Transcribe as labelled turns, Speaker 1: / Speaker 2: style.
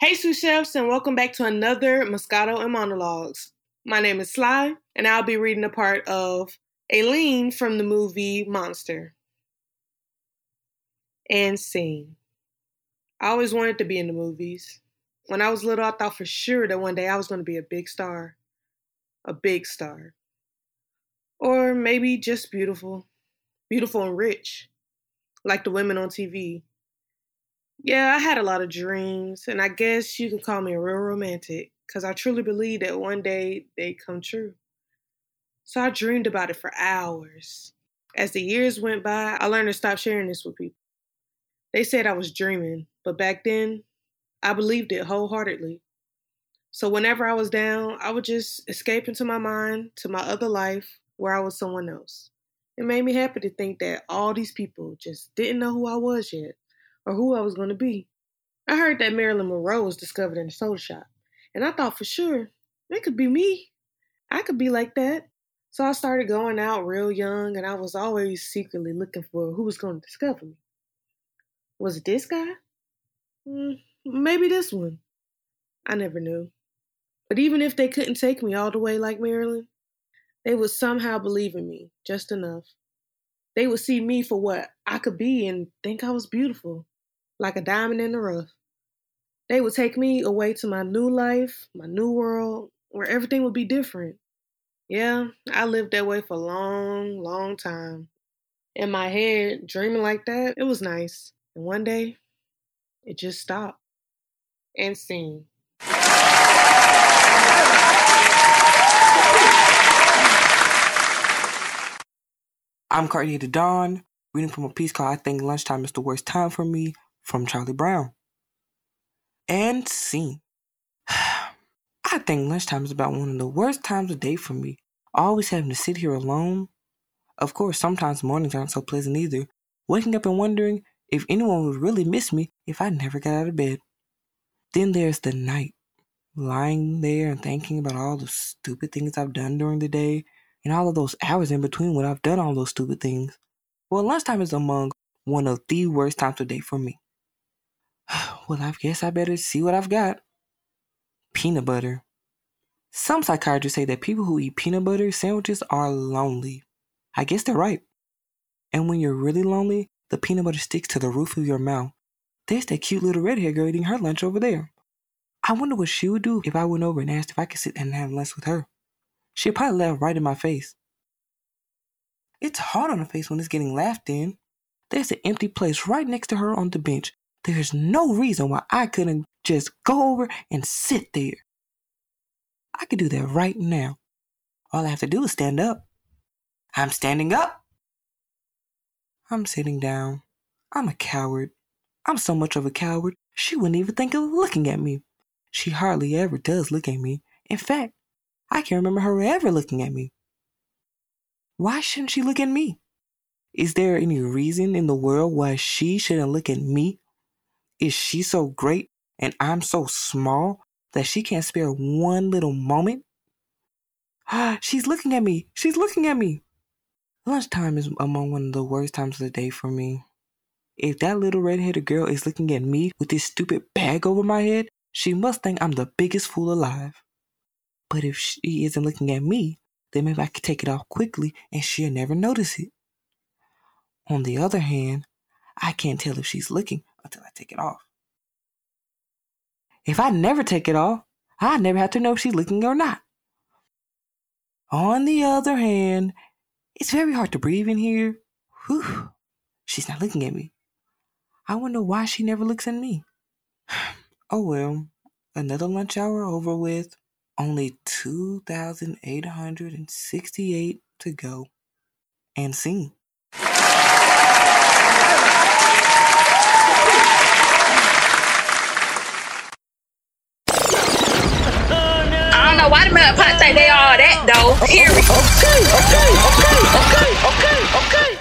Speaker 1: Hey, sous chefs, and welcome back to another Moscato and Monologues. My name is Sly, and I'll be reading a part of Aileen from the movie Monster. And scene. I always wanted to be in the movies. When I was little, I thought for sure that one day I was going to be a big star. A big star. Or maybe just beautiful. Beautiful and rich. Like the women on TV yeah, I had a lot of dreams, and I guess you could call me a real romantic because I truly believe that one day they come true. So I dreamed about it for hours. As the years went by, I learned to stop sharing this with people. They said I was dreaming, but back then, I believed it wholeheartedly. So whenever I was down, I would just escape into my mind to my other life where I was someone else. It made me happy to think that all these people just didn't know who I was yet or who I was going to be. I heard that Marilyn Monroe was discovered in a soda shop, and I thought for sure it could be me. I could be like that. So I started going out real young, and I was always secretly looking for who was going to discover me. Was it this guy? Mm, maybe this one. I never knew. But even if they couldn't take me all the way like Marilyn, they would somehow believe in me just enough. They would see me for what I could be and think I was beautiful like a diamond in the rough. They would take me away to my new life, my new world, where everything would be different. Yeah, I lived that way for a long, long time. In my head, dreaming like that, it was nice. And one day, it just stopped. And scene.
Speaker 2: I'm KartierDaDon, reading from a piece called I Think Lunchtime is the Worst Time for Me from Charlie Brown. And scene. I think lunchtime is about one of the worst times of day for me. Always having to sit here alone. Of course, sometimes mornings aren't so pleasant either. Waking up and wondering if anyone would really miss me if I never got out of bed. Then there's the night, lying there and thinking about all the stupid things I've done during the day and all of those hours in between when I've done all those stupid things. Well, lunchtime is among one of the worst times of day for me. Well, I guess I better see what I've got. Peanut butter. Some psychiatrists say that people who eat peanut butter sandwiches are lonely. I guess they're right. And when you're really lonely, the peanut butter sticks to the roof of your mouth. There's that cute little redhead girl eating her lunch over there. I wonder what she would do if I went over and asked if I could sit and have lunch with her. She'd probably laugh right in my face. It's hard on her face when it's getting laughed in. There's an empty place right next to her on the bench, there's no reason why I couldn't just go over and sit there. I could do that right now. All I have to do is stand up. I'm standing up. I'm sitting down. I'm a coward. I'm so much of a coward, she wouldn't even think of looking at me. She hardly ever does look at me. In fact, I can't remember her ever looking at me. Why shouldn't she look at me? Is there any reason in the world why she shouldn't look at me is she so great and I'm so small that she can't spare one little moment? She's looking at me. She's looking at me. Lunchtime is among one of the worst times of the day for me. If that little redheaded girl is looking at me with this stupid bag over my head, she must think I'm the biggest fool alive. But if she isn't looking at me, then maybe I could take it off quickly and she'll never notice it. On the other hand, I can't tell if she's looking until I take it off. If I never take it off, I never have to know if she's looking or not. On the other hand, it's very hard to breathe in here. Whew, she's not looking at me. I wonder why she never looks at me. Oh well, another lunch hour over with. Only 2,868 to go. And scene.
Speaker 3: Know mud pot think they all that though. Period. Okay, okay, okay, okay, okay, okay.